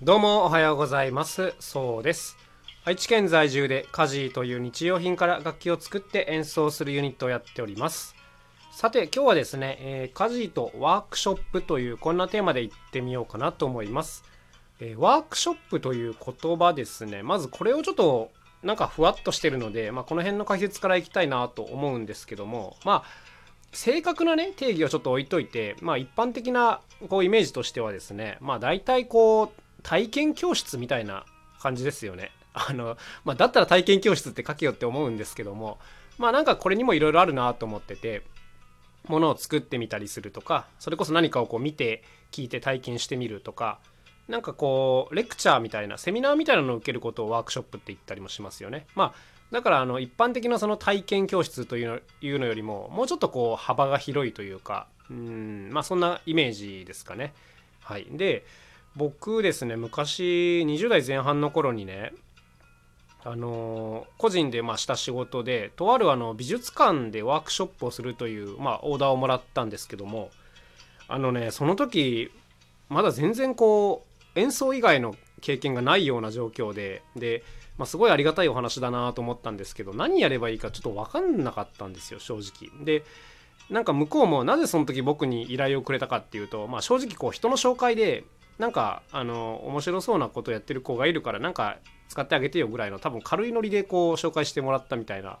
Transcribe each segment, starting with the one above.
どうもおはようございます。そうです。愛知県在住でカジーという日用品から楽器を作って演奏するユニットをやっております。さて今日はですね、えー、カジーとワークショップというこんなテーマでいってみようかなと思います、えー、ワークショップという言葉ですね。まずこれをちょっとなんかふわっとしてるので、まあ、この辺の解説からいきたいなと思うんですけども。まあ正確なね定義をちょっと置いといてまあ一般的なこうイメージとしてはですねまあ大体こう体験教室みたいな感じですよね。あの、まあ、だったら体験教室って書けよって思うんですけども、まあなんかこれにもいろいろあるなと思ってて、ものを作ってみたりするとか、それこそ何かをこう見て、聞いて体験してみるとか、なんかこう、レクチャーみたいな、セミナーみたいなのを受けることをワークショップって言ったりもしますよね。まあ、だからあの一般的なその体験教室というのいうのよりも、もうちょっとこう幅が広いというか、うん、まあそんなイメージですかね。はい。で、僕ですね昔20代前半の頃にねあの個人でました仕事でとあるあの美術館でワークショップをするという、まあ、オーダーをもらったんですけどもあのねその時まだ全然こう演奏以外の経験がないような状況でで、まあ、すごいありがたいお話だなと思ったんですけど何やればいいかちょっと分かんなかったんですよ正直。でなんか向こうもなぜその時僕に依頼をくれたかっていうと、まあ、正直こう人の紹介でなんかあの面白そうなことやってる子がいるからなんか使ってあげてよぐらいの多分軽いノリでこう紹介してもらったみたいな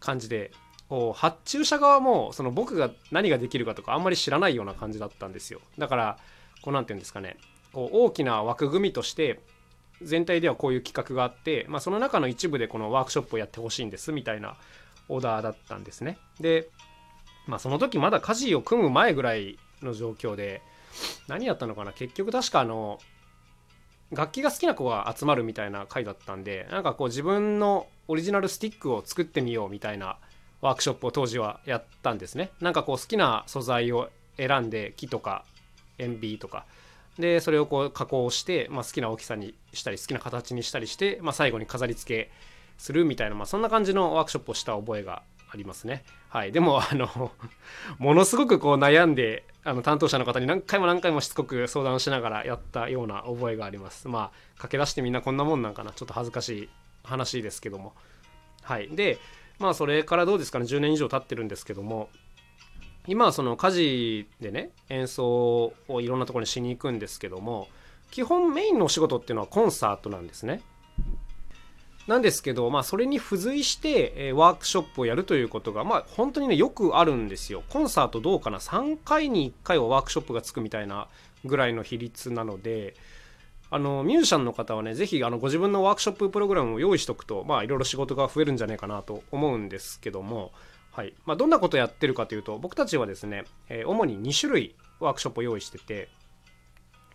感じでこう発注者側もその僕が何ができるかとかあんまり知らないような感じだったんですよ。だからこう何て言うんですかねこう大きな枠組みとして全体ではこういう企画があって、まあ、その中の一部でこのワークショップをやってほしいんですみたいなオーダーだったんですね。でまあその時まだ家事を組む前ぐらいの状況で何やったのかな？結局確かあの楽器が好きな子が集まるみたいな回だったんでなんかこう自分のオリジナルスティックを作ってみようみたいなワークショップを当時はやったんですね。なんかこう好きな素材を選んで木とか塩ビとか。でそれをこう加工して、まあ、好きな大きさにしたり好きな形にしたりして、まあ、最後に飾り付けするみたいな、まあ、そんな感じのワークショップをした覚えがありますね。はい、でもあの ものすごくこう悩んであの担当者の方に何回も何回もしつこく相談しながらやったような覚えがあります。まあ駆け出してみんなこんなもんなんかなちょっと恥ずかしい話ですけども。はい、でまあそれからどうですかね10年以上経ってるんですけども今はその家事でね演奏をいろんなところにしに行くんですけども基本メインのお仕事っていうのはコンサートなんですね。なんですけど、まあ、それに付随して、え、ワークショップをやるということが、まあ、本当にね、よくあるんですよ。コンサートどうかな ?3 回に1回はワークショップがつくみたいなぐらいの比率なので、あの、ミュージシャンの方はね、ぜひ、あの、ご自分のワークショッププログラムを用意しとくと、まあ、いろいろ仕事が増えるんじゃないかなと思うんですけども、はい。まあ、どんなことやってるかというと、僕たちはですね、え、主に2種類ワークショップを用意してて、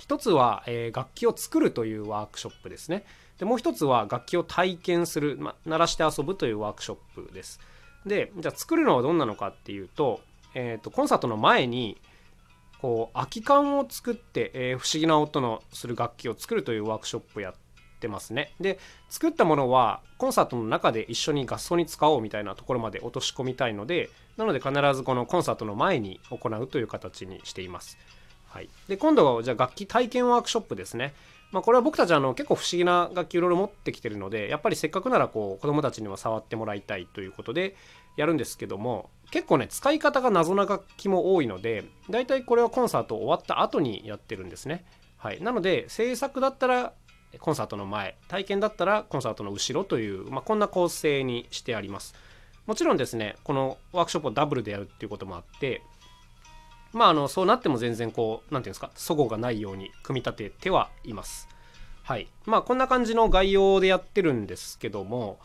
一つは、えー、楽器を作るというワークショップですね。でもう一つは楽器を体験する、ま、鳴らして遊ぶというワークショップです。で、じゃあ作るのはどんなのかっていうと、えっ、ー、と、コンサートの前に、こう、空き缶を作って、えー、不思議な音のする楽器を作るというワークショップやってますね。で、作ったものはコンサートの中で一緒に合奏に使おうみたいなところまで落とし込みたいので、なので必ずこのコンサートの前に行うという形にしています。はい。で、今度はじゃあ楽器体験ワークショップですね。まあ、これは僕たちあの結構不思議な楽器いろいろ持ってきてるのでやっぱりせっかくならこう子どもたちには触ってもらいたいということでやるんですけども結構ね使い方が謎な楽器も多いのでだいたいこれはコンサート終わった後にやってるんですね。はい、なので制作だったらコンサートの前体験だったらコンサートの後ろという、まあ、こんな構成にしてあります。もちろんですねこのワークショップをダブルでやるっていうこともあってまあ、あのそうなっても全然こう何ていうんですか齟齬がないように組み立ててはいます。はいまあこんな感じの概要でやってるんですけども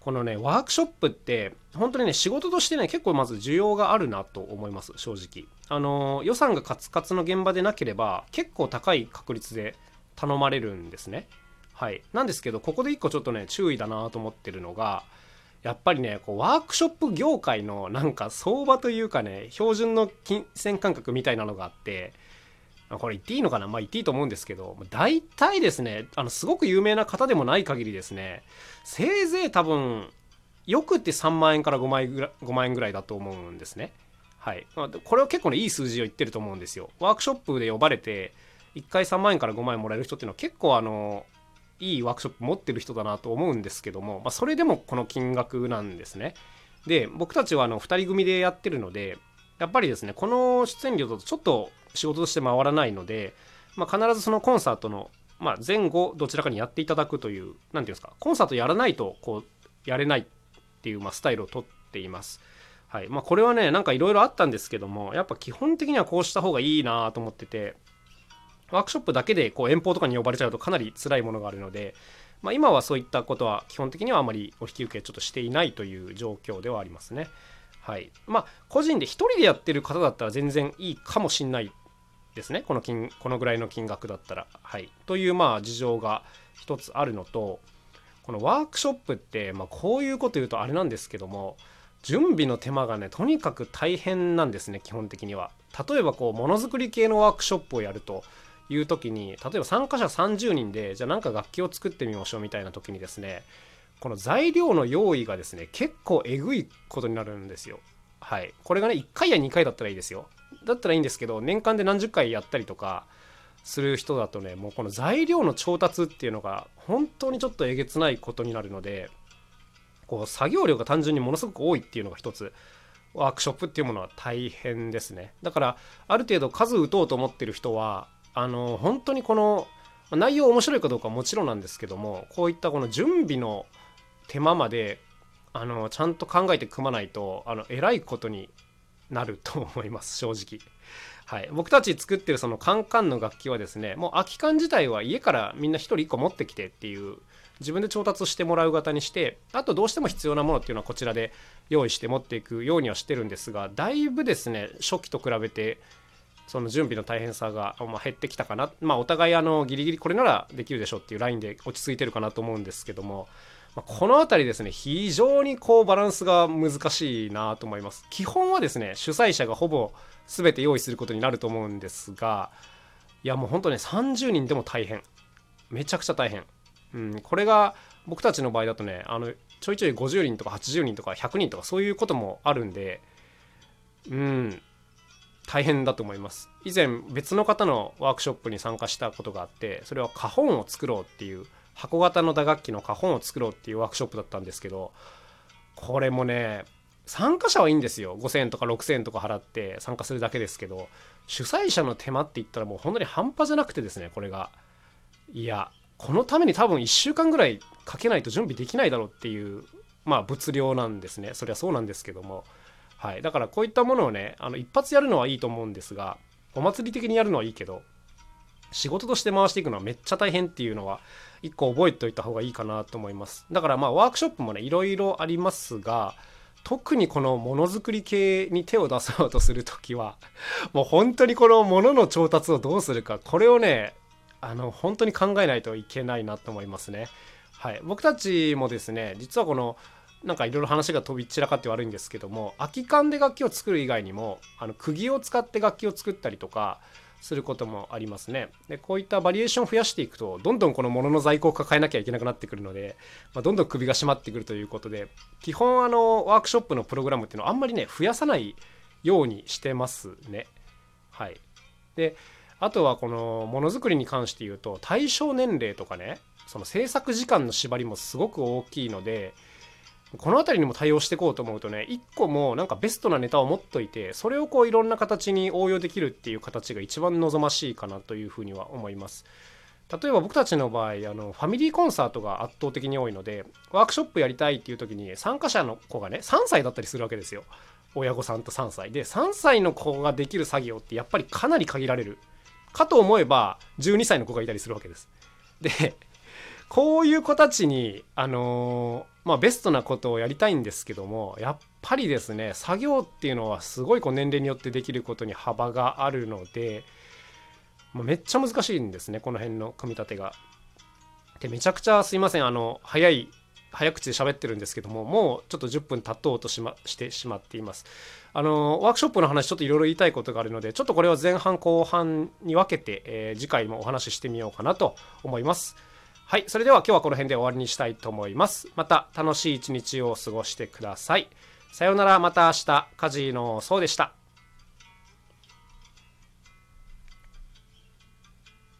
このねワークショップって本当にね仕事としてね結構まず需要があるなと思います正直。あの予算がカツカツの現場でなければ結構高い確率で頼まれるんですね。はい、なんですけどここで1個ちょっとね注意だなと思ってるのがやっぱりねこうワークショップ業界のなんか相場というかね標準の金銭感覚みたいなのがあってこれ言っていいのかな？まあ言っていいと思うんですけど大体ですねあのすごく有名な方でもない限りですねせいぜい多分よくって3万円から5万円ぐらい ,5 万円ぐらいだと思うんですね。はい、これは結構ねいい数字を言ってると思うんですよ。ワークショップで呼ばれて1回3万円から5万円もらえる人っていうのは結構あのいいワークショップ持ってる人だなと思うんですけども、まあ、それでもこの金額なんですね。で僕たちはあの2人組でやってるのでやっぱりですねこの出演料だとちょっと仕事として回らないので、まあ、必ずそのコンサートの、まあ、前後どちらかにやっていただくという何て言うんですかコンサートやらないとこうやれないっていう、まあ、スタイルをとっています。はいまあ、これはねなんかいろいろあったんですけどもやっぱ基本的にはこうした方がいいなと思っててワークショップだけでこう遠方とかに呼ばれちゃうとかなり辛いものがあるので、まあ、今はそういったことは基本的にはあまりお引き受けちょっとしていないという状況ではありますね。はい。まあ、個人で1人でやってる方だったら全然いいかもしんないですね。この金、このぐらいの金額だったら。はい。という、まあ、事情が一つあるのと、このワークショップって、まあ、こういうこと言うとあれなんですけども、準備の手間がね、とにかく大変なんですね、基本的には。例えば、こう、ものづくり系のワークショップをやると、いう時に例えば参加者30人でじゃあなんか楽器を作ってみましょうみたいな時にですねこの材料の用意がですね結構えぐいことになるんですよ。はい。これがね1回や2回だったらいいですよ。だったらいいんですけど年間で何十回やったりとかする人だとねもうこの材料の調達っていうのが本当にちょっとえげつないことになるのでこう作業量が単純にものすごく多いっていうのが一つ。ワークショップっていうものは大変ですね。だからある程度数打とうと思ってる人はあの本当にこの内容面白いかどうかはもちろんなんですけどもこういったこの準備の手間まであのちゃんと考えて組まないとあのえらいことになると思います正直。はい、僕たち作ってるそのカンカンの楽器はですねもう空き缶自体は家からみんな1人1個持ってきてっていう自分で調達してもらう型にしてあとどうしても必要なものっていうのはこちらで用意して持っていくようにはしてるんですがだいぶですね初期と比べてその準備の大変さが、まあ減ってきたかな、まあ、お互いあのギリギリこれならできるでしょうっていうラインで落ち着いてるかなと思うんですけども、まあ、この辺りですね非常にこうバランスが難しいなと思います。基本はですね主催者がほぼ全て用意することになると思うんですがいやもう本当ね30人でも大変。めちゃくちゃ大変、うん、これが僕たちの場合だとねあのちょいちょい50人とか80人とか100人とかそういうこともあるんでうん大変だと思います。以前別の方のワークショップに参加したことがあってそれは花本を作ろうっていう箱型の打楽器の花本を作ろうっていうワークショップだったんですけどこれもね参加者はいいんですよ。5000円とか6000円とか払って参加するだけですけど主催者の手間って言ったらもう本当に半端じゃなくてですねこれが。いやこのために多分1週間ぐらいかけないと準備できないだろうっていうまあ物量なんですね。そりゃそうなんですけども。はい、だからこういったものをねあの一発やるのはいいと思うんですがお祭り的にやるのはいいけど仕事として回していくのはめっちゃ大変っていうのは一個覚えておいた方がいいかなと思います。だからまあワークショップもねいろいろありますが特にこのものづくり系に手を出そうとする時は もう本当にこのものの調達をどうするかこれをねあの本当に考えないといけないなと思いますね。はい。僕たちもですね実はこのなんかいろいろ話が飛び散らかって悪いんですけども空き缶で楽器を作る以外にもあの釘を使って楽器を作ったりとかすることもありますね。でこういったバリエーションを増やしていくとどんどんこの物の在庫を抱えなきゃいけなくなってくるので、まあ、どんどん首が締まってくるということで基本あのワークショップのプログラムっていうのはあんまりね増やさないようにしてますね。はい。であとはこのものづくりに関して言うと対象年齢とかねその制作時間の縛りもすごく大きいのでこの辺りにも対応していこうと思うとね一個もなんかベストなネタを持っといてそれをこういろんな形に応用できるっていう形が一番望ましいかなというふうには思います。例えば僕たちの場合あのファミリーコンサートが圧倒的に多いのでワークショップやりたいっていう時に参加者の子がね3歳だったりするわけですよ。親御さんと3歳。で3歳の子ができる作業ってやっぱりかなり限られる。かと思えば12歳の子がいたりするわけです。でこういう子たちにあのーまあ、ベストなことをやりたいんですけどもやっぱりですね作業っていうのはすごいこう年齢によってできることに幅があるので、まあ、めっちゃ難しいんですねこの辺の組み立てが。でめちゃくちゃすいませんあの早い早口で喋ってるんですけどももうちょっと10分経とうとし,、ま、してしまっています。あのワークショップの話ちょっといろいろ言いたいことがあるのでちょっとこれは前半後半に分けて、えー、次回もお話ししてみようかなと思います。はい、それでは今日はこの辺で終わりにしたいと思います。また楽しい一日を過ごしてください。さようなら、また明日、カジのそうでした。